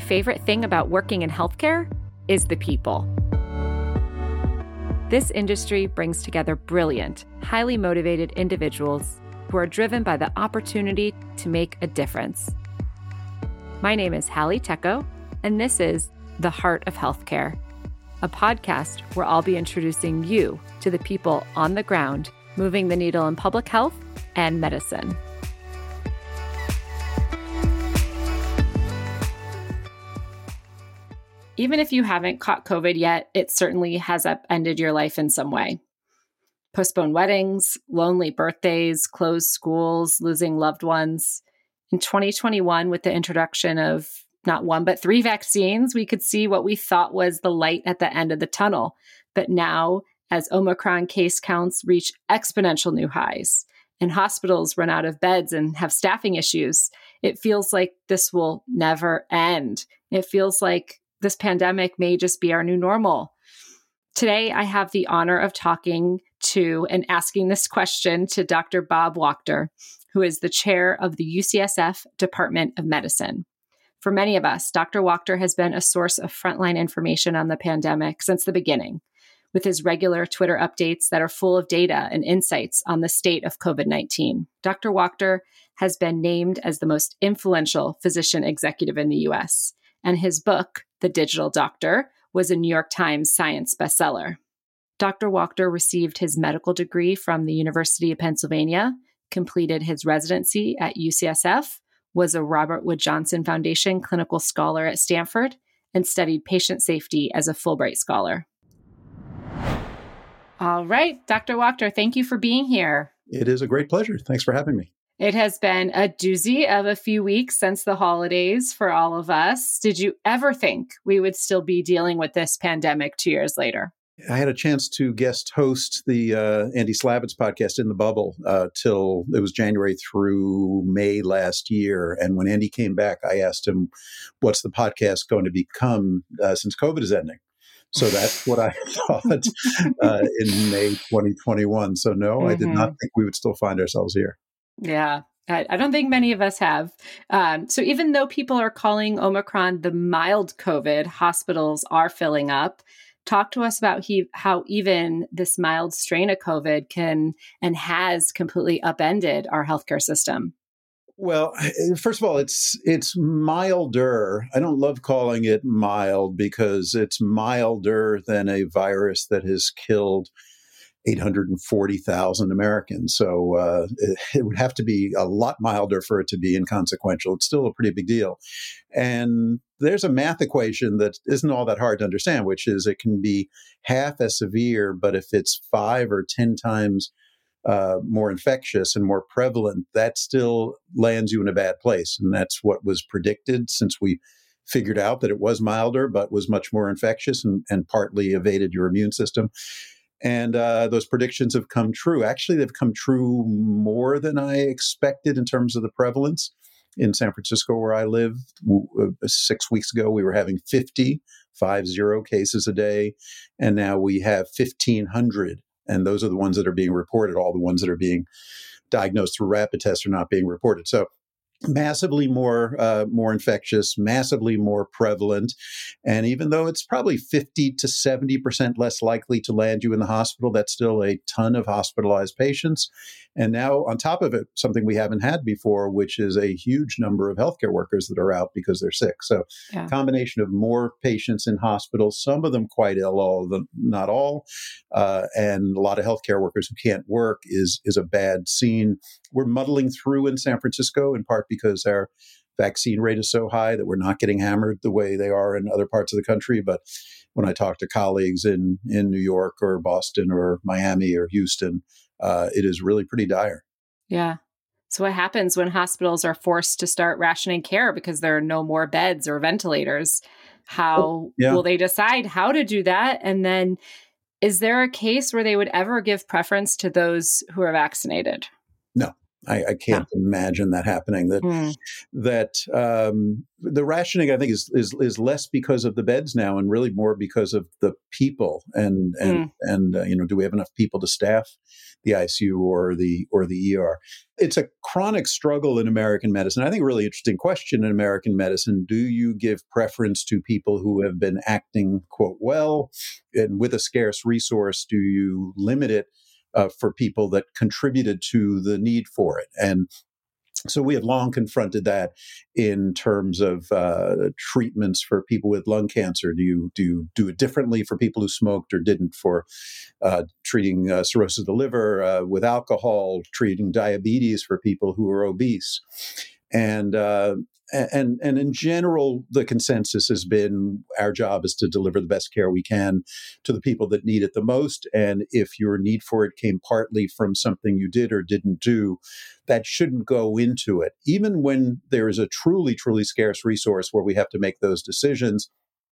Favorite thing about working in healthcare is the people. This industry brings together brilliant, highly motivated individuals who are driven by the opportunity to make a difference. My name is Halle Tecco, and this is The Heart of Healthcare, a podcast where I'll be introducing you to the people on the ground moving the needle in public health and medicine. Even if you haven't caught COVID yet, it certainly has upended your life in some way. Postponed weddings, lonely birthdays, closed schools, losing loved ones. In 2021, with the introduction of not one, but three vaccines, we could see what we thought was the light at the end of the tunnel. But now, as Omicron case counts reach exponential new highs and hospitals run out of beds and have staffing issues, it feels like this will never end. It feels like this pandemic may just be our new normal. Today, I have the honor of talking to and asking this question to Dr. Bob Wachter, who is the chair of the UCSF Department of Medicine. For many of us, Dr. Wachter has been a source of frontline information on the pandemic since the beginning, with his regular Twitter updates that are full of data and insights on the state of COVID 19. Dr. Wachter has been named as the most influential physician executive in the US, and his book, The Digital Doctor, was a New York Times science bestseller. Dr. Wachter received his medical degree from the University of Pennsylvania, completed his residency at UCSF, was a Robert Wood Johnson Foundation clinical scholar at Stanford, and studied patient safety as a Fulbright scholar. All right, Dr. Wachter, thank you for being here. It is a great pleasure. Thanks for having me. It has been a doozy of a few weeks since the holidays for all of us. Did you ever think we would still be dealing with this pandemic two years later? I had a chance to guest host the uh, Andy Slavitt's podcast in the bubble uh, till it was January through May last year. And when Andy came back, I asked him, "What's the podcast going to become uh, since COVID is ending?" So that's what I thought uh, in May 2021. So no, mm-hmm. I did not mm-hmm. think we would still find ourselves here. Yeah. I, don't think many of us have. Um, so, even though people are calling Omicron the mild COVID, hospitals are filling up. Talk to us about he, how even this mild strain of COVID can and has completely upended our healthcare system. Well, first of all, it's it's milder. I don't love calling it mild because it's milder than a virus that has killed 840,000 Americans. So uh, it, it, would have to be a lot milder for it to be inconsequential. It's still a pretty big deal. And there's a math equation that isn't all that hard to understand, which is it can be half as severe, but if it's five or 10 times uh, more infectious and more prevalent, that still lands you in a bad place. And that's what was predicted since we figured out that it was milder, but was much more infectious and, and partly evaded your immune system and uh, those predictions have come true. Actually, they've come true more than I expected in terms of the prevalence. In San Francisco, where I live, uh, six weeks ago, we were having 50, five zero cases a day, and now we have 1,500. And those are the ones that are being reported. All the ones that are being diagnosed through rapid tests are not being reported. So massively more uh, more infectious, massively more prevalent, and even though it's probably fifty to seventy percent less likely to land you in the hospital, that's still a ton of hospitalized patients. And now, on top of it, something we haven't had before, which is a huge number of healthcare workers that are out because they're sick. So, yeah. combination of more patients in hospitals, some of them quite ill, all of them, not all, uh, and a lot of healthcare workers who can't work is is a bad scene. We're muddling through in San Francisco in part because our vaccine rate is so high that we're not getting hammered the way they are in other parts of the country. But when I talk to colleagues in in New York or Boston or Miami or Houston, uh, it is really pretty dire. Yeah. So, what happens when hospitals are forced to start rationing care because there are no more beds or ventilators? How oh, yeah. will they decide how to do that? And then, is there a case where they would ever give preference to those who are vaccinated? No. I, I can't yeah. imagine that happening. That mm. that um, the rationing, I think, is, is is less because of the beds now, and really more because of the people. And and mm. and uh, you know, do we have enough people to staff the ICU or the or the ER? It's a chronic struggle in American medicine. I think a really interesting question in American medicine: Do you give preference to people who have been acting quote well, and with a scarce resource? Do you limit it? Uh, for people that contributed to the need for it. And so we have long confronted that in terms of uh, treatments for people with lung cancer. Do you do you do it differently for people who smoked or didn't? For uh, treating uh, cirrhosis of the liver uh, with alcohol, treating diabetes for people who are obese, and uh, and and in general, the consensus has been our job is to deliver the best care we can to the people that need it the most. And if your need for it came partly from something you did or didn't do, that shouldn't go into it. Even when there is a truly, truly scarce resource where we have to make those decisions.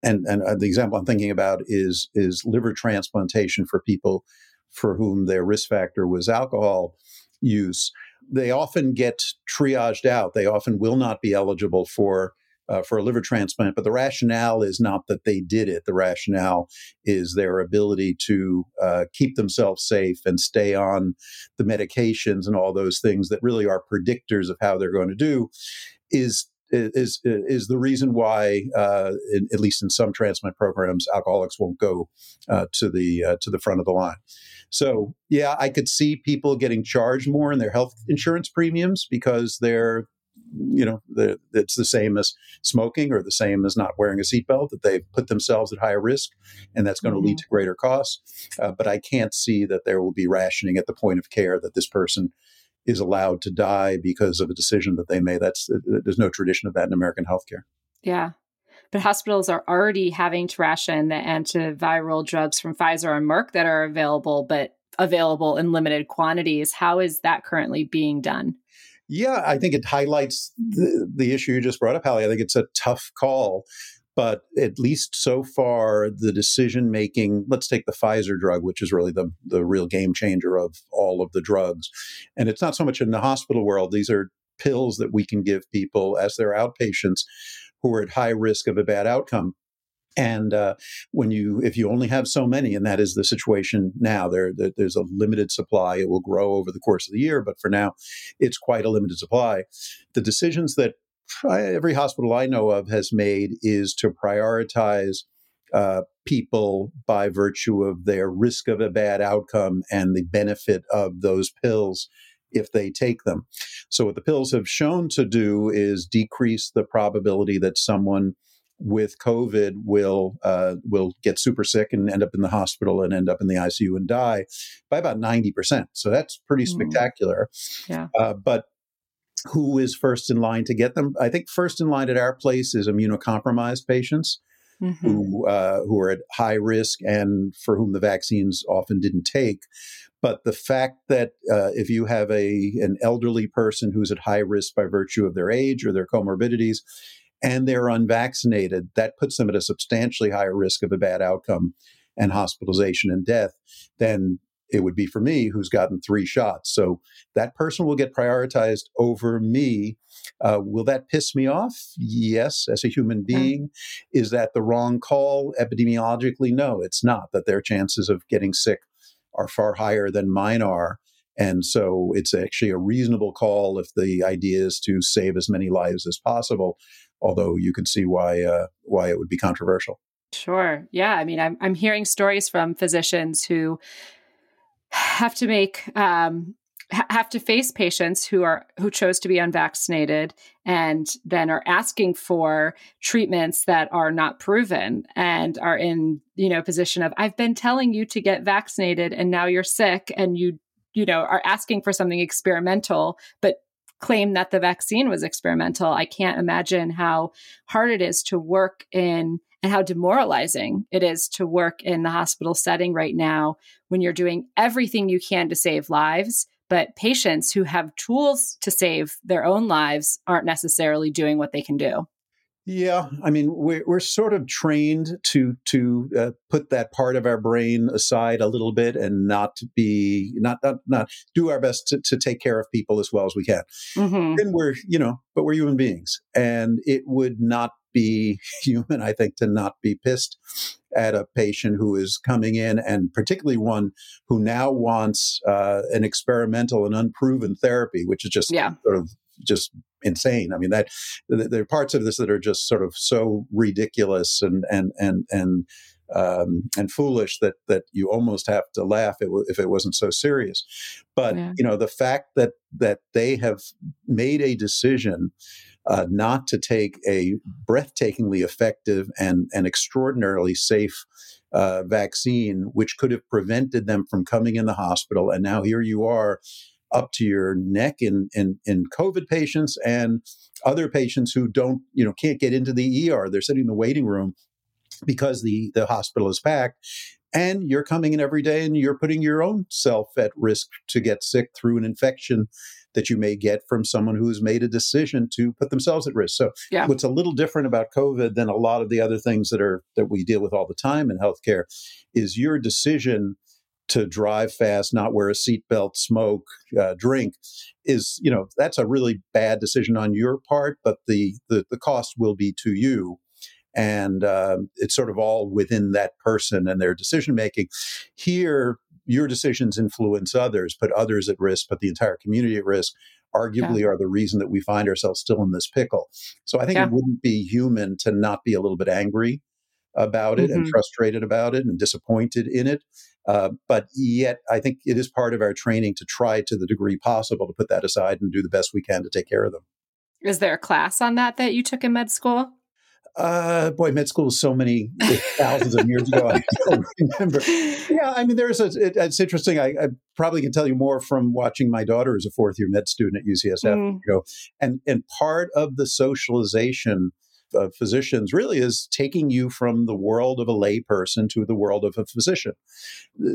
And and uh, the example I'm thinking about is is liver transplantation for people for whom their risk factor was alcohol use they often get triaged out. They often will not be eligible for uh, for a liver transplant. But the rationale is not that they did it. The rationale is their ability to uh, keep themselves safe and stay on the medications and all those things that really are predictors of how they're going to do. Is is is the reason why, uh, in, at least in some transplant programs, alcoholics won't go uh, to the uh, to the front of the line. So yeah, I could see people getting charged more in their health insurance premiums because they're you know the, it's the same as smoking or the same as not wearing a seatbelt that they've put themselves at higher risk and that's going mm-hmm. to lead to greater costs uh, but i can't see that there will be rationing at the point of care that this person is allowed to die because of a decision that they made. That's there's no tradition of that in American healthcare. Yeah. But hospitals are already having to ration the antiviral drugs from Pfizer and Merck that are available, but available in limited quantities. How is that currently being done? Yeah, I think it highlights the, the issue you just brought up, Halle. I think it's a tough call but at least so far, the decision making, let's take the Pfizer drug, which is really the, the real game changer of all of the drugs. And it's not so much in the hospital world, these are pills that we can give people as their outpatients who are at high risk of a bad outcome. And uh, when you, if you only have so many, and that is the situation now, there, there, there's a limited supply. It will grow over the course of the year, but for now, it's quite a limited supply. The decisions that every hospital I know of has made is to prioritize uh, people by virtue of their risk of a bad outcome and the benefit of those pills if they take them. So, what the pills have shown to do is decrease the probability that someone with COVID will uh, will get super sick and end up in the hospital and end up in the ICU and die by about ninety percent. So that's pretty mm. spectacular. Yeah. Uh, but who is first in line to get them? I think first in line at our place is immunocompromised patients mm-hmm. who uh, who are at high risk and for whom the vaccines often didn't take. But the fact that uh, if you have a an elderly person who's at high risk by virtue of their age or their comorbidities, and they're unvaccinated, that puts them at a substantially higher risk of a bad outcome and hospitalization and death than it would be for me who's gotten three shots. So that person will get prioritized over me. Uh, will that piss me off? Yes, as a human being. Is that the wrong call? Epidemiologically, no, it's not. That their chances of getting sick are far higher than mine are. And so it's actually a reasonable call if the idea is to save as many lives as possible, although you can see why, uh, why it would be controversial. Sure. Yeah. I mean, I'm, I'm hearing stories from physicians who have to make um, have to face patients who are who chose to be unvaccinated and then are asking for treatments that are not proven and are in you know position of I've been telling you to get vaccinated and now you're sick and you you know are asking for something experimental but claim that the vaccine was experimental. I can't imagine how hard it is to work in and how demoralizing it is to work in the hospital setting right now when you're doing everything you can to save lives, but patients who have tools to save their own lives aren't necessarily doing what they can do. Yeah, I mean, we're we're sort of trained to to uh, put that part of our brain aside a little bit and not be not not not do our best to, to take care of people as well as we can. Mm-hmm. And we're you know, but we're human beings, and it would not be human, I think, to not be pissed at a patient who is coming in, and particularly one who now wants uh, an experimental and unproven therapy, which is just yeah. sort of just insane. I mean, that there are parts of this that are just sort of so ridiculous and and and and um, and foolish that that you almost have to laugh if it wasn't so serious. But yeah. you know, the fact that that they have made a decision. Uh, not to take a breathtakingly effective and, and extraordinarily safe uh, vaccine, which could have prevented them from coming in the hospital. And now here you are up to your neck in, in, in COVID patients and other patients who don't, you know, can't get into the ER. They're sitting in the waiting room because the, the hospital is packed. And you're coming in every day and you're putting your own self at risk to get sick through an infection that you may get from someone who's made a decision to put themselves at risk. So yeah. what's a little different about COVID than a lot of the other things that are that we deal with all the time in healthcare is your decision to drive fast, not wear a seatbelt, smoke, uh, drink, is you know that's a really bad decision on your part, but the the, the cost will be to you, and uh, it's sort of all within that person and their decision making. Here, your decisions influence others, put others at risk, put the entire community at risk. Arguably, yeah. are the reason that we find ourselves still in this pickle. So I think yeah. it wouldn't be human to not be a little bit angry about it mm-hmm. and frustrated about it and disappointed in it. Uh, but yet, I think it is part of our training to try to the degree possible to put that aside and do the best we can to take care of them. Is there a class on that that you took in med school? Uh, boy, med school is so many thousands of years ago. I don't remember. Yeah, I mean, there's a. It, it's interesting. I, I, probably can tell you more from watching my daughter as a fourth year med student at UCSF. Mm. And and part of the socialization of physicians really is taking you from the world of a layperson to the world of a physician.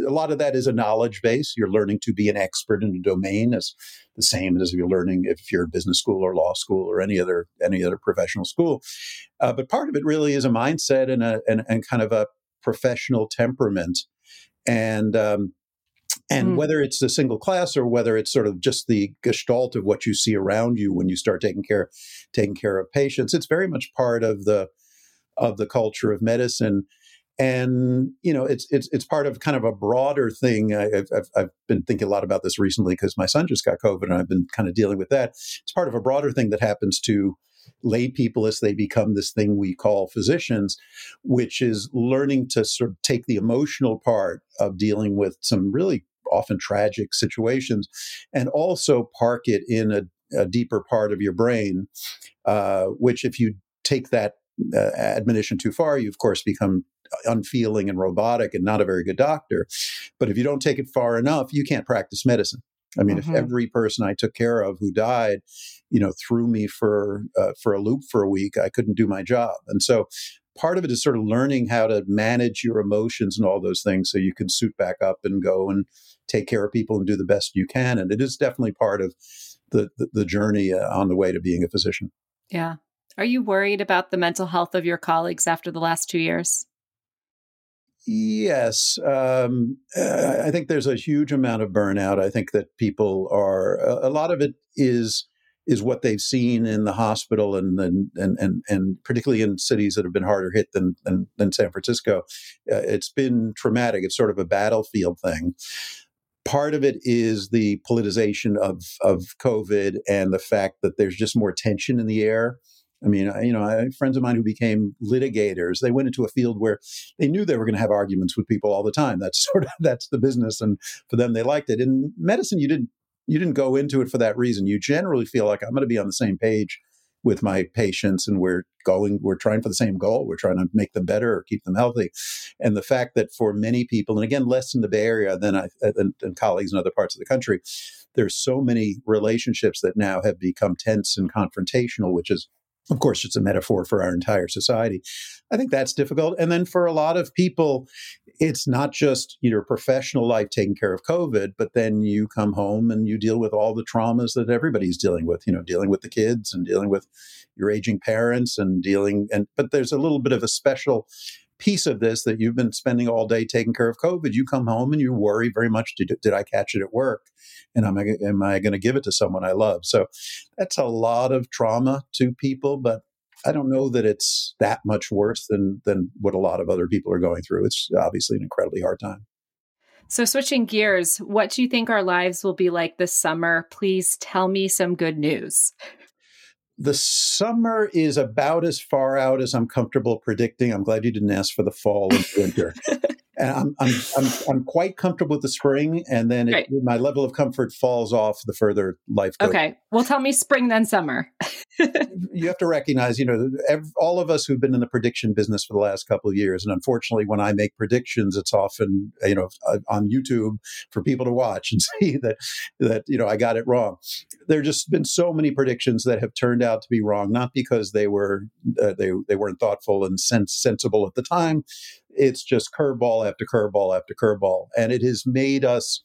A lot of that is a knowledge base. You're learning to be an expert in a domain as the same as you're learning if you're in business school or law school or any other any other professional school. Uh, but part of it really is a mindset and a and, and kind of a professional temperament. And um, and mm. whether it's a single class or whether it's sort of just the gestalt of what you see around you when you start taking care taking care of patients, it's very much part of the of the culture of medicine. And you know, it's it's it's part of kind of a broader thing. I, have I've been thinking a lot about this recently because my son just got COVID, and I've been kind of dealing with that. It's part of a broader thing that happens to lay people as they become this thing we call physicians, which is learning to sort of take the emotional part of dealing with some really often tragic situations, and also park it in a, a deeper part of your brain, uh, which if you take that uh, admonition too far, you of course become unfeeling and robotic and not a very good doctor. But if you don't take it far enough, you can't practice medicine. I mean, mm-hmm. if every person I took care of who died, you know, threw me for uh, for a loop for a week, I couldn't do my job. And so, part of it is sort of learning how to manage your emotions and all those things, so you can suit back up and go and take care of people and do the best you can. And it is definitely part of the the, the journey uh, on the way to being a physician. Yeah. Are you worried about the mental health of your colleagues after the last two years? Yes, um, I think there's a huge amount of burnout. I think that people are a lot of it is is what they've seen in the hospital and and and and, particularly in cities that have been harder hit than than, than San Francisco. Uh, it's been traumatic. It's sort of a battlefield thing. Part of it is the politicization of of COVID and the fact that there's just more tension in the air I mean, you know, I friends of mine who became litigators. They went into a field where they knew they were going to have arguments with people all the time. That's sort of that's the business, and for them, they liked it. In medicine, you didn't you didn't go into it for that reason. You generally feel like I'm going to be on the same page with my patients, and we're going, we're trying for the same goal. We're trying to make them better or keep them healthy. And the fact that for many people, and again, less in the Bay Area than I uh, than, than colleagues in other parts of the country, there's so many relationships that now have become tense and confrontational, which is of course, it's a metaphor for our entire society. I think that's difficult. And then for a lot of people, it's not just your professional life taking care of COVID, but then you come home and you deal with all the traumas that everybody's dealing with, you know, dealing with the kids and dealing with your aging parents and dealing and but there's a little bit of a special piece of this that you've been spending all day taking care of COVID. You come home and you worry very much: Did, did I catch it at work? And am I am I going to give it to someone I love? So that's a lot of trauma to people, but I don't know that it's that much worse than than what a lot of other people are going through. It's obviously an incredibly hard time. So, switching gears, what do you think our lives will be like this summer? Please tell me some good news the summer is about as far out as I'm comfortable predicting. I'm glad you didn't ask for the fall and winter. and I'm, I'm, I'm, I'm, quite comfortable with the spring, and then it, my level of comfort falls off the further life goes. Okay, well, tell me spring then summer. you have to recognize, you know, every, all of us who've been in the prediction business for the last couple of years, and unfortunately, when I make predictions, it's often you know uh, on YouTube for people to watch and see that that you know I got it wrong. There have just been so many predictions that have turned out to be wrong, not because they were uh, they they weren't thoughtful and sens- sensible at the time, it's just curveball after curveball after curveball. And it has made us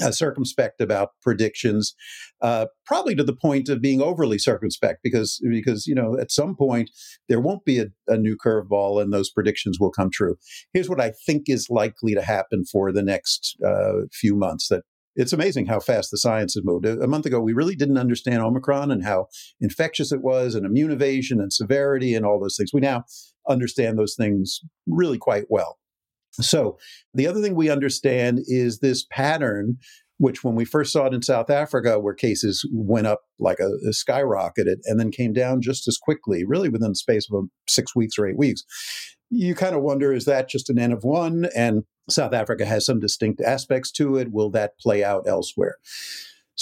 uh, circumspect about predictions, uh, probably to the point of being overly circumspect, because because you know at some point there won't be a, a new curveball and those predictions will come true. Here's what I think is likely to happen for the next uh, few months. That it's amazing how fast the science has moved. A month ago, we really didn't understand Omicron and how infectious it was, and immune evasion and severity and all those things. We now understand those things really quite well. So, the other thing we understand is this pattern, which when we first saw it in South Africa, where cases went up like a, a skyrocketed and then came down just as quickly, really within the space of six weeks or eight weeks. You kind of wonder is that just an N of one? And South Africa has some distinct aspects to it. Will that play out elsewhere?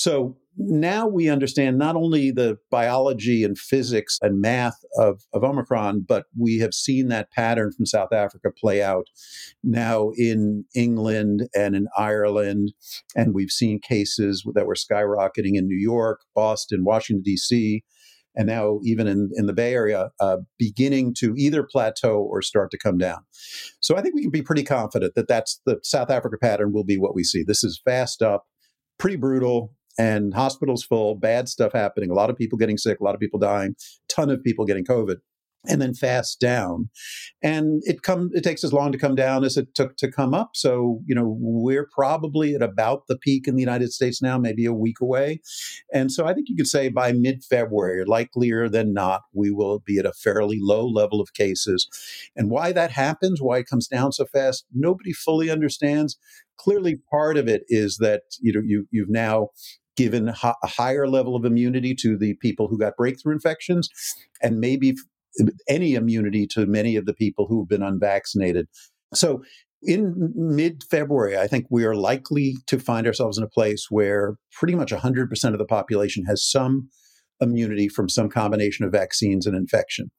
So now we understand not only the biology and physics and math of, of Omicron, but we have seen that pattern from South Africa play out now in England and in Ireland. And we've seen cases that were skyrocketing in New York, Boston, Washington, D.C., and now even in, in the Bay Area, uh, beginning to either plateau or start to come down. So I think we can be pretty confident that that's the South Africa pattern will be what we see. This is fast up, pretty brutal, and hospitals full, bad stuff happening, a lot of people getting sick, a lot of people dying, ton of people getting COVID and then fast down. And it come it takes as long to come down as it took to come up. So you know we're probably at about the peak in the united states now maybe a week away. And so i think you could say by mid-february likelier than not we will be at a fairly low level of cases. And why that happens why it comes down so fast nobody fully understands clearly part of it is that you know you you've now given a higher level of immunity to the people who got breakthrough infections and maybe any immunity to many of the people who have been unvaccinated. So in mid February, I think we are likely to find ourselves in a place where pretty much 100% of the population has some immunity from some combination of vaccines and infection.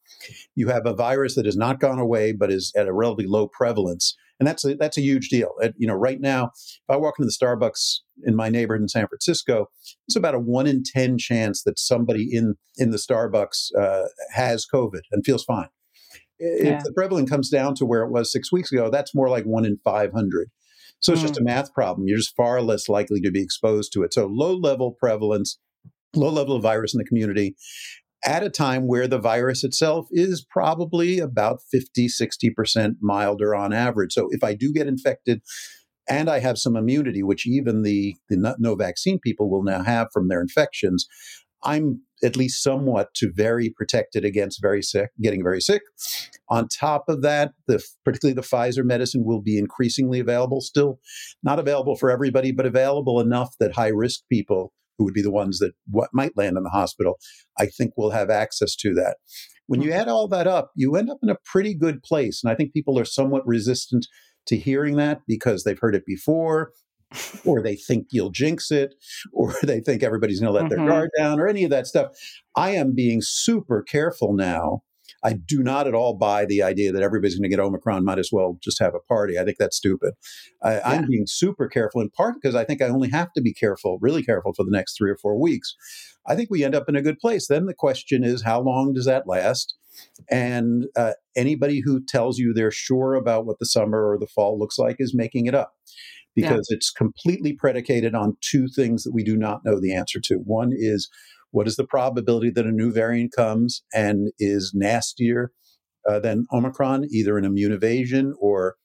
You have a virus that has not gone away, but is at a relatively low prevalence and that's a, that's a huge deal. you know, right now, if I walk into the Starbucks in my neighborhood in San Francisco, it's about a one in ten chance that somebody in in the Starbucks uh, has COVID and feels fine. Yeah. If the prevalence comes down to where it was six weeks ago, that's more like one in five hundred. So it's mm. just a math problem. You're just far less likely to be exposed to it. So low level prevalence, low level of virus in the community, at a time where the virus itself is probably about 50, 60% milder on average. So if I do get infected and I have some immunity, which even the, the no vaccine people will now have from their infections, I'm at least somewhat to very protected against very sick, getting very sick. On top of that, the particularly the Pfizer medicine will be increasingly available. Still not available for everybody, but available enough that high risk people who would be the ones that what might land in the hospital, I think we'll have access to that. When you hmm. add all that up, you end up in a pretty good place. And I think people are somewhat resistant to hearing that because they've heard it before, or they think you'll jinx it, or they think everybody's going to let mm-hmm. their guard down, or any of that stuff. I am being super careful now I do not at all buy the idea that everybody's going to get Omicron, might as well just have a party. I think that's stupid. I, am being super careful in part because I think I only have to be careful, really careful for the next three or four weeks. I think we end up in a good place. Then the question is, how long does that last? And uh, anybody who tells you they're sure about what the summer or the fall looks like is making it up because yeah. it's completely predicated on two things that we do not know the answer to. One is what is the probability that a new variant comes and is nastier uh, than Omicron, either in immune evasion or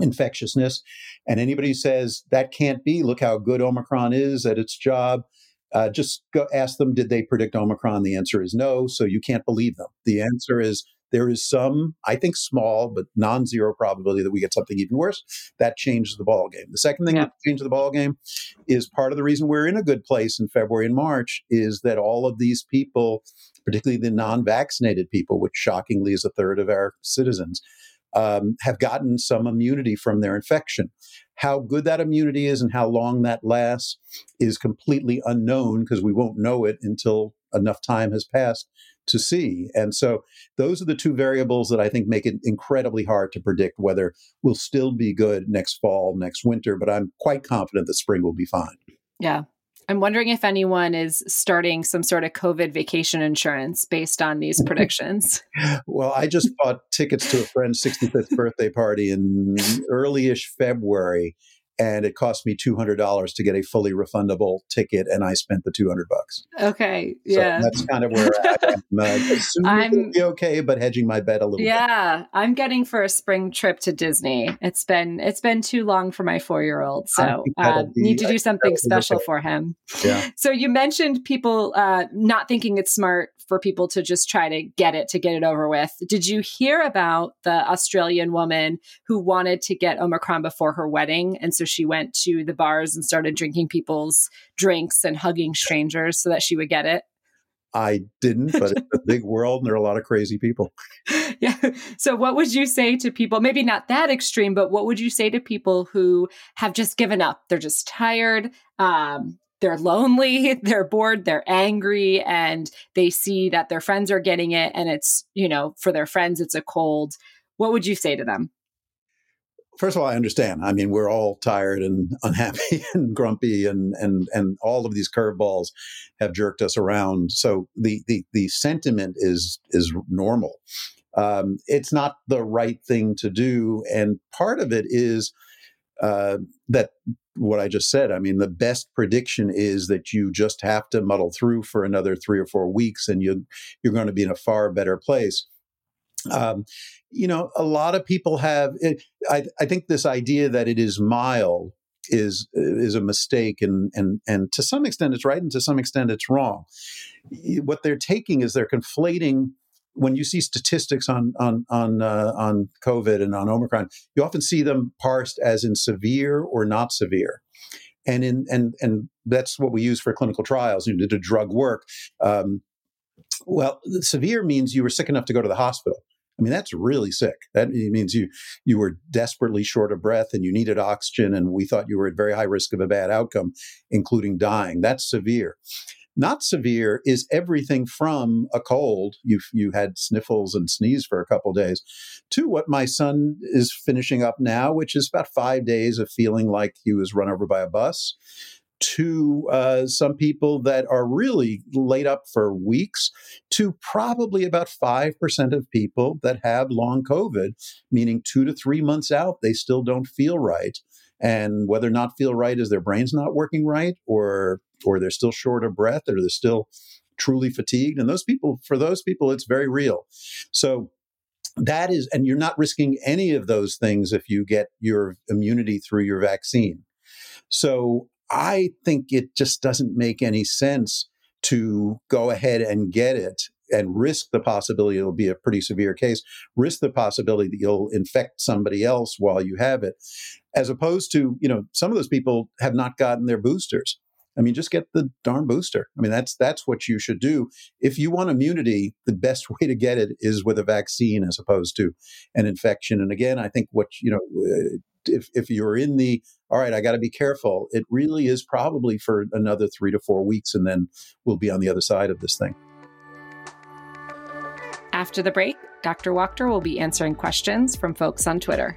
infectiousness. And anybody says that can't be, look how good Omicron is at its job, uh, just go ask them, did they predict Omicron? The answer is no. So you can't believe them. The answer is there is some, I think, small but non-zero probability that we get something even worse. That changes the ball game. The second thing yeah. that changes the ball game is part of the reason we're in a good place in February and March is that all of these people, particularly the non-vaccinated people, which shockingly is a third of our citizens, um, have gotten some immunity from their infection. How good that immunity is and how long that lasts is completely unknown because we won't know it until enough time has passed to see. And so those are the two variables that I think make it incredibly hard to predict whether we'll still be good next fall, next winter, but I'm quite confident that spring will be fine. Yeah. I'm wondering if anyone is starting some sort of COVID vacation insurance based on these predictions. well, I just bought tickets to a friend's 65th birthday party in early-ish February and it cost me two hundred dollars to get a fully refundable ticket, and I spent the two hundred bucks. Okay, yeah, so that's kind of where I am. Uh, I'm be okay, but hedging my bet a little. Bit. Yeah, bit. I'm getting for a spring trip to Disney. It's been it's been too long for my four year old, so uh, be, need to do something special for him. Yeah. So you mentioned people uh, not thinking it's smart for people to just try to get it to get it over with. Did you hear about the Australian woman who wanted to get Omicron before her wedding, and so she went to the bars and started drinking people's drinks and hugging strangers so that she would get it? I didn't, but it's a big world and there are a lot of crazy people. Yeah. So, what would you say to people, maybe not that extreme, but what would you say to people who have just given up? They're just tired. Um, they're lonely, they're bored, they're angry, and they see that their friends are getting it. And it's, you know, for their friends, it's a cold. What would you say to them? first of all, I understand. I mean, we're all tired and unhappy and grumpy, and and and all of these curveballs have jerked us around. So the the the sentiment is is normal. Um, it's not the right thing to do, and part of it is uh, that what I just said. I mean, the best prediction is that you just have to muddle through for another three or four weeks, and you you're going to be in a far better place. Um, you know, a lot of people have. It, I, I think this idea that it is mild is is a mistake, and and and to some extent it's right, and to some extent it's wrong. What they're taking is they're conflating. When you see statistics on on on uh, on COVID and on Omicron, you often see them parsed as in severe or not severe and in and and that's what we use for clinical trials. You know, a drug work? Um, well, severe means you were sick enough to go to the hospital. I mean, that's really sick. That means you you were desperately short of breath and you needed oxygen, and we thought you were at very high risk of a bad outcome, including dying. That's severe. Not severe is everything from a cold, you you had sniffles and sneeze for a couple days, to what my son is finishing up now, which is about five days of feeling like he was run over by a bus, to uh, some people that are really laid up for weeks, to probably about 5% of people that have long COVID, meaning two to three months out, they still don't feel right. And whether or not feel right is their brain's not working right, or or they're still short of breath, or they're still truly fatigued. And those people, for those people, it's very real. So that is, and you're not risking any of those things if you get your immunity through your vaccine. So I think it just doesn't make any sense to go ahead and get it and risk the possibility it'll be a pretty severe case, risk the possibility that you'll infect somebody else while you have it, as opposed to, you know, some of those people have not gotten their boosters. I mean, just get the darn booster. I mean, that's that's what you should do. If you want immunity, the best way to get it is with a vaccine as opposed to an infection. And again, I think what you know, uh, if if you're in the all right, I got to be careful, it really is probably for another three to four weeks, and then we'll be on the other side of this thing. After the break, Dr. Wachter will be answering questions from folks on Twitter.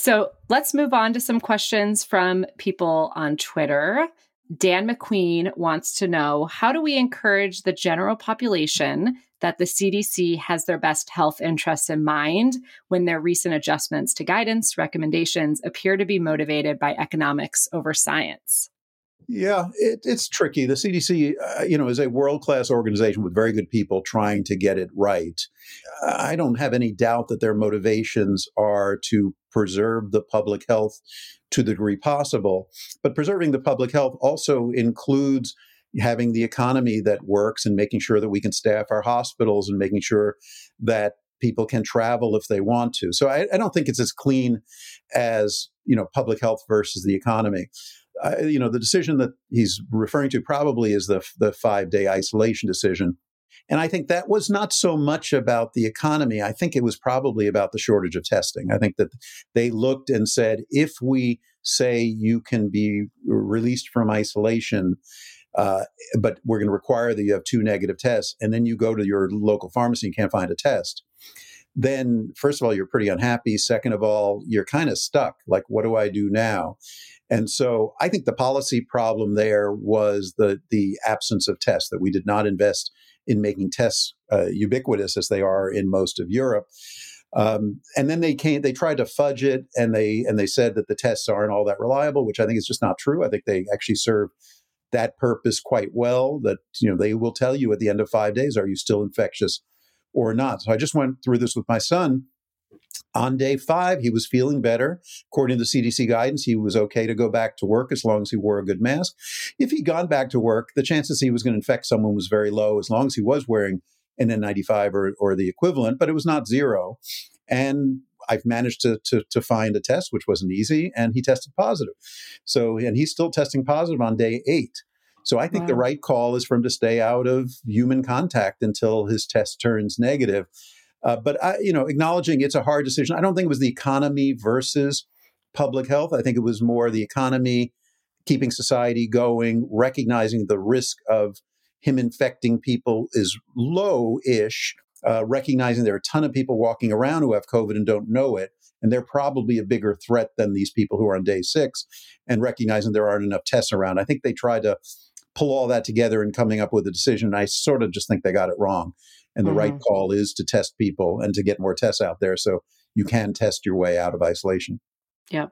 So let's move on to some questions from people on Twitter. Dan McQueen wants to know how do we encourage the general population that the CDC has their best health interests in mind when their recent adjustments to guidance recommendations appear to be motivated by economics over science? Yeah, it, it's tricky. The CDC, uh, you know, is a world class organization with very good people trying to get it right. I don't have any doubt that their motivations are to preserve the public health to the degree possible. But preserving the public health also includes having the economy that works and making sure that we can staff our hospitals and making sure that people can travel if they want to. So I, I don't think it's as clean as you know public health versus the economy you know, the decision that he's referring to probably is the the five day isolation decision. And I think that was not so much about the economy. I think it was probably about the shortage of testing. I think that they looked and said, if we say you can be released from isolation, uh, but we're going to require that you have two negative tests, and then you go to your local pharmacy and can't find a test, then first of all, you're pretty unhappy. Second of all, you're kind of stuck. Like, what do I do now? And so I think the policy problem there was the the absence of tests that we did not invest in making tests uh, ubiquitous as they are in most of Europe. Um, and then they came, they tried to fudge it, and they and they said that the tests aren't all that reliable, which I think is just not true. I think they actually serve that purpose quite well. That you know they will tell you at the end of five days, are you still infectious or not? So I just went through this with my son on day five, he was feeling better. According to the CDC guidance, he was okay to go back to work as long as he wore a good mask. If he'd gone back to work, the chances he was going to infect someone was very low as long as he was wearing an N95 or, or the equivalent, but it was not zero. And I've managed to, to, to find a test, which wasn't easy, and he tested positive. So, and he's still testing positive on day eight. So I think wow. the right call is for him to stay out of human contact until his test turns negative. Uh, but I, you know, acknowledging it's a hard decision. I don't think it was the economy versus public health. I think it was more the economy keeping society going, recognizing the risk of him infecting people is low-ish. Uh, recognizing there are a ton of people walking around who have COVID and don't know it, and they're probably a bigger threat than these people who are on day six, and recognizing there aren't enough tests around. I think they tried to pull all that together and coming up with a decision. I sort of just think they got it wrong. And the mm-hmm. right call is to test people and to get more tests out there so you can test your way out of isolation. Yep.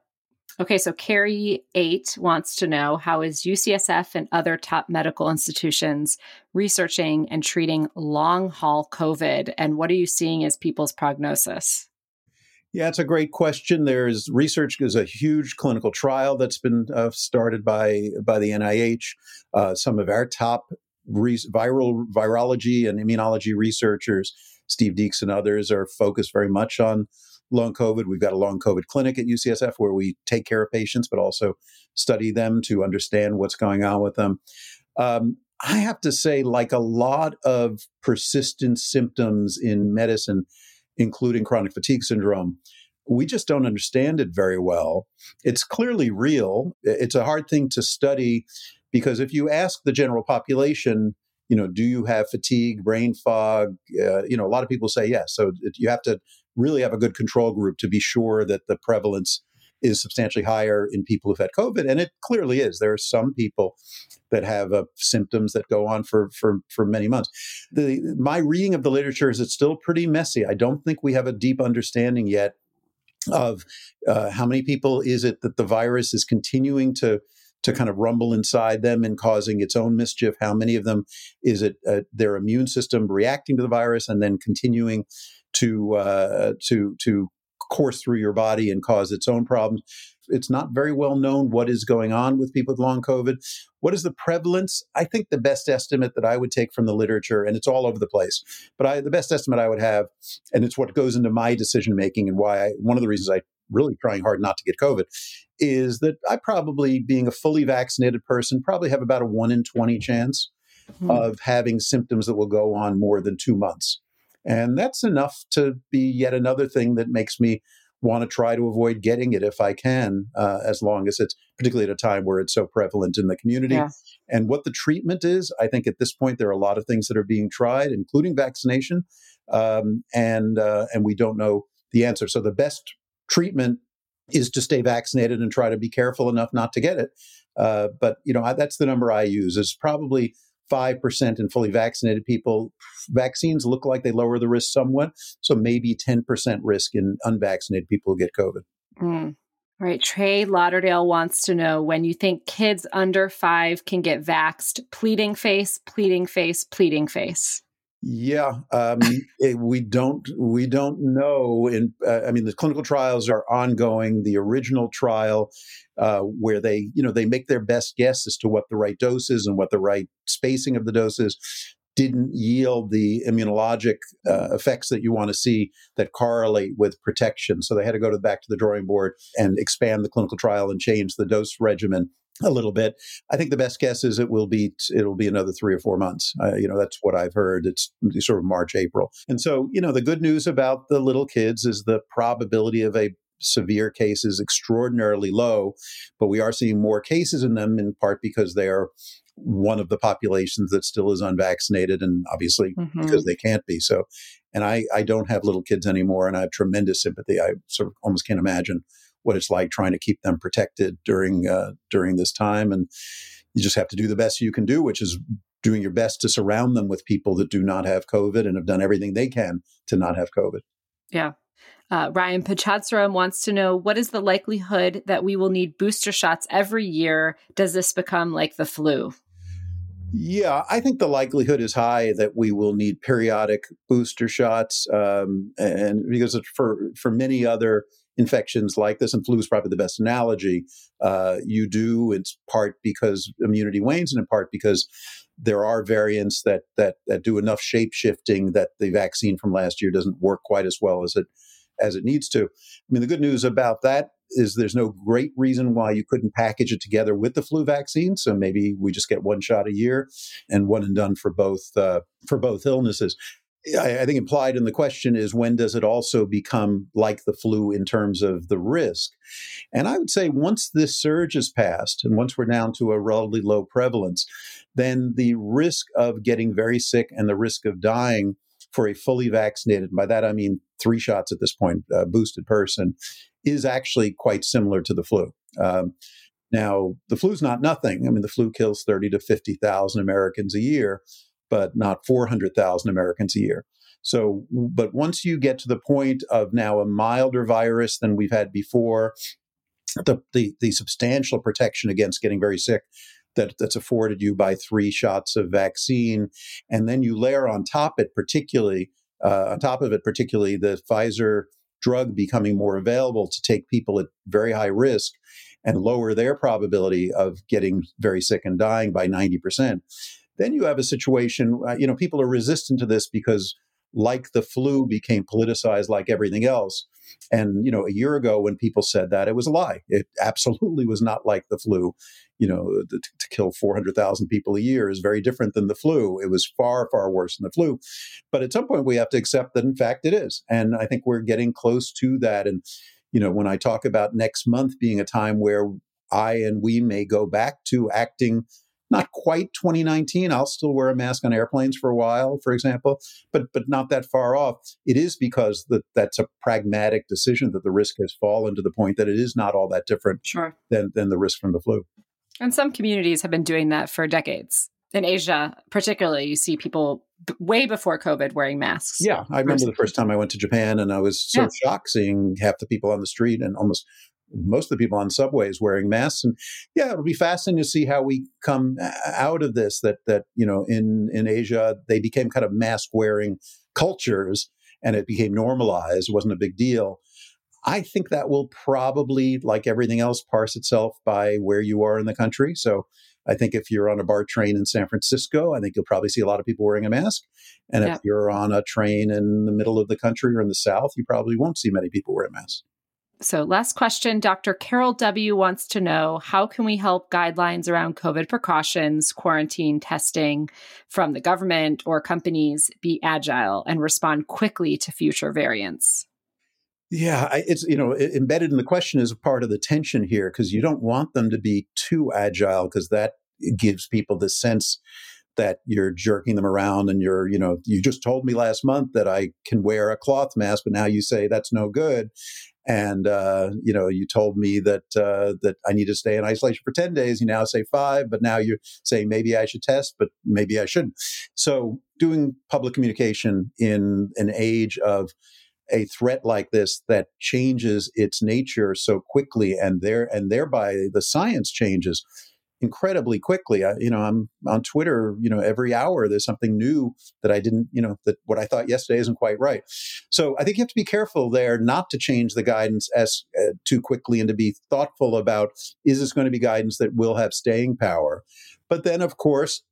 Okay, so Carrie 8 wants to know how is UCSF and other top medical institutions researching and treating long haul COVID and what are you seeing as people's prognosis? Yeah, it's a great question. There's research. There's a huge clinical trial that's been uh, started by by the NIH. Uh, some of our top re- viral virology and immunology researchers, Steve Deeks and others, are focused very much on long COVID. We've got a long COVID clinic at UCSF where we take care of patients, but also study them to understand what's going on with them. Um, I have to say, like a lot of persistent symptoms in medicine, including chronic fatigue syndrome, we just don't understand it very well. It's clearly real. It's a hard thing to study because if you ask the general population, you know, do you have fatigue, brain fog? Uh, you know, a lot of people say yes. So you have to really have a good control group to be sure that the prevalence is substantially higher in people who've had COVID, and it clearly is. There are some people that have uh, symptoms that go on for for for many months. The my reading of the literature is it's still pretty messy. I don't think we have a deep understanding yet of uh, how many people is it that the virus is continuing to to kind of rumble inside them and causing its own mischief? How many of them is it uh, their immune system reacting to the virus and then continuing to uh, to to course through your body and cause its own problems? It's not very well known what is going on with people with long COVID. What is the prevalence? I think the best estimate that I would take from the literature, and it's all over the place, but I, the best estimate I would have, and it's what goes into my decision making and why I, one of the reasons I really trying hard not to get COVID, is that I probably, being a fully vaccinated person, probably have about a one in 20 chance mm-hmm. of having symptoms that will go on more than two months. And that's enough to be yet another thing that makes me want to try to avoid getting it if I can, uh, as long as it's particularly at a time where it's so prevalent in the community. And what the treatment is, I think at this point there are a lot of things that are being tried, including vaccination, um, and uh, and we don't know the answer. So the best treatment is to stay vaccinated and try to be careful enough not to get it. Uh, but you know I, that's the number I use. Is probably 5% in fully vaccinated people. Vaccines look like they lower the risk somewhat. So maybe 10% risk in unvaccinated people who get COVID. Mm. Right. Trey Lauderdale wants to know when you think kids under five can get vaxed. Pleading face, pleading face, pleading face. Yeah, um, it, we don't we don't know. In uh, I mean, the clinical trials are ongoing. The original trial, uh, where they you know they make their best guess as to what the right dose is and what the right spacing of the dose is, didn't yield the immunologic uh, effects that you want to see that correlate with protection. So they had to go to back to the drawing board and expand the clinical trial and change the dose regimen a little bit. I think the best guess is it will be it'll be another three or four months. Uh, you know, that's what I've heard. It's sort of March, April, and so you know the good news about the little kids is the probability of a severe case is extraordinarily low, but we are seeing more cases in them in part because they are one of the populations that still is unvaccinated and obviously mm-hmm. because they can't be so and I, I don't have little kids anymore and i have tremendous sympathy i sort of almost can't imagine what it's like trying to keep them protected during uh, during this time. And you just have to do the best you can do, which is doing your best to surround them with people that do not have COVID and have done everything they can to not have COVID. Yeah. Uh, Ryan Pachatsram wants to know what is the likelihood that we will need booster shots every year? Does this become like the flu? Yeah, I think the likelihood is high that we will need periodic booster shots, um, and because for for many other infections like this, and flu is probably the best analogy, uh, you do in part because immunity wanes, and in part because there are variants that that that do enough shape shifting that the vaccine from last year doesn't work quite as well as it as it needs to. I mean, the good news about that is there's no great reason why you couldn't package it together with the flu vaccine. So maybe we just get one shot a year and one and done for both uh, for both illnesses. I, I think implied in the question is when does it also become like the flu in terms of the risk? And I would say once this surge is passed and once we're down to a relatively low prevalence, then the risk of getting very sick and the risk of dying for a fully vaccinated, by that I mean three shots at this point, uh, boosted person, is actually quite similar to the flu. Um, now, the flu's not nothing. I mean, the flu kills 30 to 50,000 Americans a year but not 400,000 Americans a year. So, but once you get to the point of now a milder virus than we've had before, the, the, the substantial protection against getting very sick that, that's afforded you by three shots of vaccine, and then you layer on top it, particularly uh, on top of it, particularly the Pfizer drug becoming more available to take people at very high risk and lower their probability of getting very sick and dying by 90%. Then you have a situation, uh, you know, people are resistant to this because, like the flu became politicized like everything else, And, you know, a year ago when people said that, it was a lie. It absolutely was not like the flu. You know, to, to kill 400,000 people a year is very different than the flu. It was far, far worse than the flu. But at some point, we have to accept that, in fact, it is. And I think we're getting close to that. And, you know, when I talk about next month being a time where I and we may go back to acting not quite 2019. I'll still wear a mask on airplanes for a while, for example, but but not that far off. It is because that that's a pragmatic decision that the risk has fallen to the point that it is not all that different sure. than than the risk from the flu. And some communities have been doing that for decades. In Asia, particularly, you see people b- way before COVID wearing masks. Yeah, I remember the first time I went to Japan, and I was so yeah. shocked seeing half the people on the street and almost most of the people on subways wearing masks and yeah it'll be fascinating to see how we come out of this that that you know in in asia they became kind of mask wearing cultures and it became normalized it wasn't a big deal i think that will probably like everything else parse itself by where you are in the country so I think if you're on a BART train in San Francisco, I think you'll probably see a lot of people wearing a mask. And yeah. if you're on a train in the middle of the country or in the South, you probably won't see many people wearing masks. So, last question Dr. Carol W. wants to know how can we help guidelines around COVID precautions, quarantine testing from the government or companies be agile and respond quickly to future variants? Yeah, it's you know embedded in the question is a part of the tension here because you don't want them to be too agile because that gives people the sense that you're jerking them around and you're you know you just told me last month that I can wear a cloth mask but now you say that's no good and uh, you know you told me that uh, that I need to stay in isolation for ten days. You now say five, but now you're saying maybe I should test, but maybe I shouldn't. So doing public communication in an age of a threat like this that changes its nature so quickly and there and thereby the science changes incredibly quickly. I, you know, I'm on Twitter, you know, every hour there's something new that I didn't, you know, that what I thought yesterday isn't quite right. So I think you have to be careful there not to change the guidance as uh, too quickly and to be thoughtful about is this going to be guidance that will have staying power? But then, of course,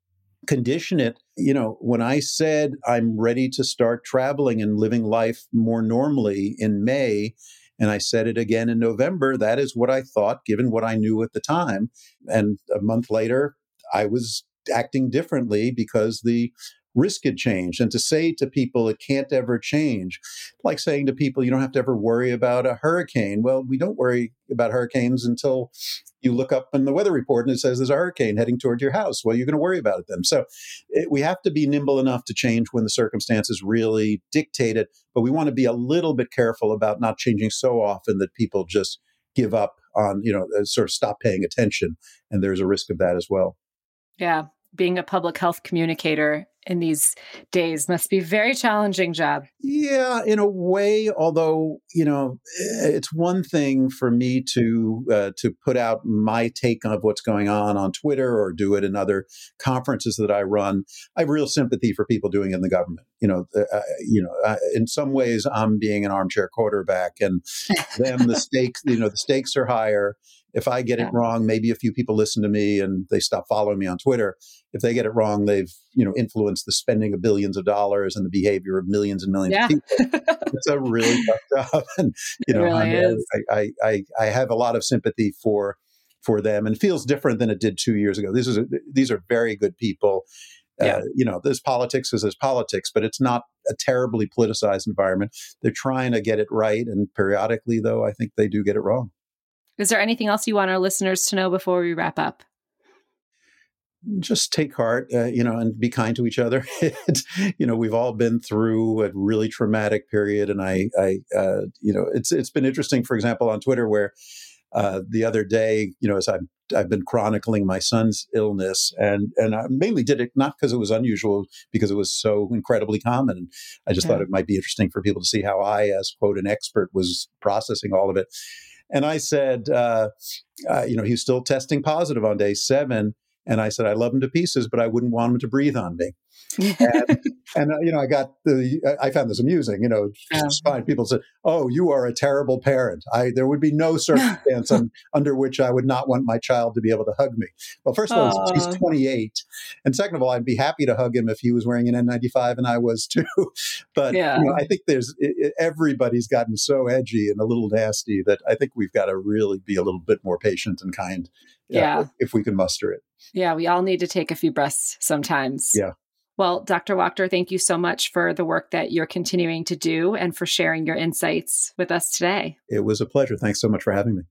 condition it. You know, when I said I'm ready to start traveling and living life more normally in May, and I said it again in November. That is what I thought, given what I knew at the time. And a month later, I was acting differently because the risk had changed. And to say to people it can't ever change, like saying to people you don't have to ever worry about a hurricane. Well, we don't worry about hurricanes until you look up in the weather report and it says there's a hurricane heading towards your house. Well, you're going to worry about it then. So it, we have to be nimble enough to change when the circumstances really dictate it. But we want to be a little bit careful about not changing so often that people just give up on, you know, uh, sort of stop paying attention. And there's a risk of that as well. Yeah being a public health communicator in these days must be a very challenging job. Yeah, in a way. Although you know, it's one thing for me to uh, to put out my take of what's going on on Twitter or do it in other conferences that I run. I have real sympathy for people doing it in the government. You know, uh, you know, uh, in some ways, I'm being an armchair quarterback, and them the stakes. You know, the stakes are higher if I get yeah. it wrong, maybe a few people listen to me and they stop following me on Twitter. If they get it wrong, they've you know influenced the spending of billions of dollars and the behavior of millions and millions yeah. of people. it's a really tough job, and you know really I, I, I have a lot of sympathy for for them, and feels different than it did two years ago. This is a, these are very good people. Yeah. Uh, you know, there's politics as there's politics, but it's not a terribly politicized environment. They're trying to get it right, and periodically, though, I think they do get it wrong. Is there anything else you want our listeners to know before we wrap up? Just take heart, uh, you know, and be kind to each other. you know, we've all been through a really traumatic period, and I, I, uh, you know, it's it's been interesting. For example, on Twitter, where uh, the other day, you know, as I've I've been chronicling my son's illness, and and I mainly did it not because it was unusual, because it was so incredibly common. I just yeah. thought it might be interesting for people to see how I, as quote an expert, was processing all of it. And I said, uh, uh, you know, he's still testing positive on day seven. And I said, I love him to pieces, but I wouldn't want him to breathe on me. and, and uh, you know, I got the, I found this amusing, you know, Yeah. fine. People said, Oh, you are a terrible parent. I, there would be no circumstance un, under which I would not want my child to be able to hug me. Well, first of all, he's 28. And second of all, I'd be happy to hug him if he was wearing an N95 and I was too. but Yeah. you know, I think there's, i i- everybody's gotten so edgy and a little nasty that I think we've got to really be a little bit more patient and kind. Yeah. if, if we can muster it. Yeah, we all need to take a few breaths sometimes. Yeah. Well, Dr. Wachter, thank you so much for the work that you're continuing to do and for sharing your insights with us today. It was a pleasure. Thanks so much for having me.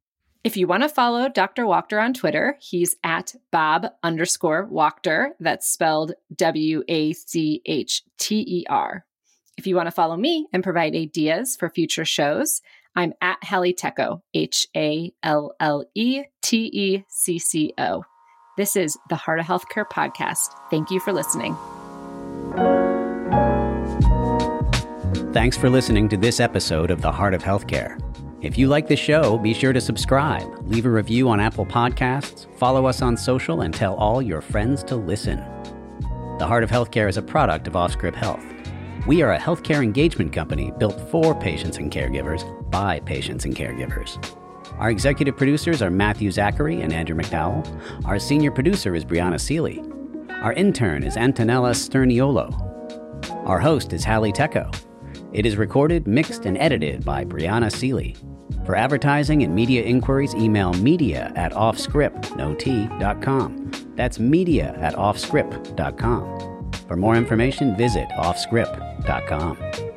If you want to follow Dr. Wachter on Twitter, he's at Bob underscore Wachter. That's spelled W A C H T E R. If you want to follow me and provide ideas for future shows, I'm at Halle Tecco, H A L L E T E C C O. This is the Heart of Healthcare podcast. Thank you for listening. Thanks for listening to this episode of The Heart of Healthcare. If you like the show, be sure to subscribe, leave a review on Apple Podcasts, follow us on social, and tell all your friends to listen. The Heart of Healthcare is a product of OffScrip Health. We are a healthcare engagement company built for patients and caregivers by patients and caregivers. Our executive producers are Matthew Zachary and Andrew McDowell. Our senior producer is Brianna Seeley. Our intern is Antonella Sterniolo. Our host is Halle Tecco. It is recorded, mixed, and edited by Brianna Seeley. For advertising and media inquiries, email media at offscrip.com. That's media at offscrip.com. For more information, visit offscrip.com.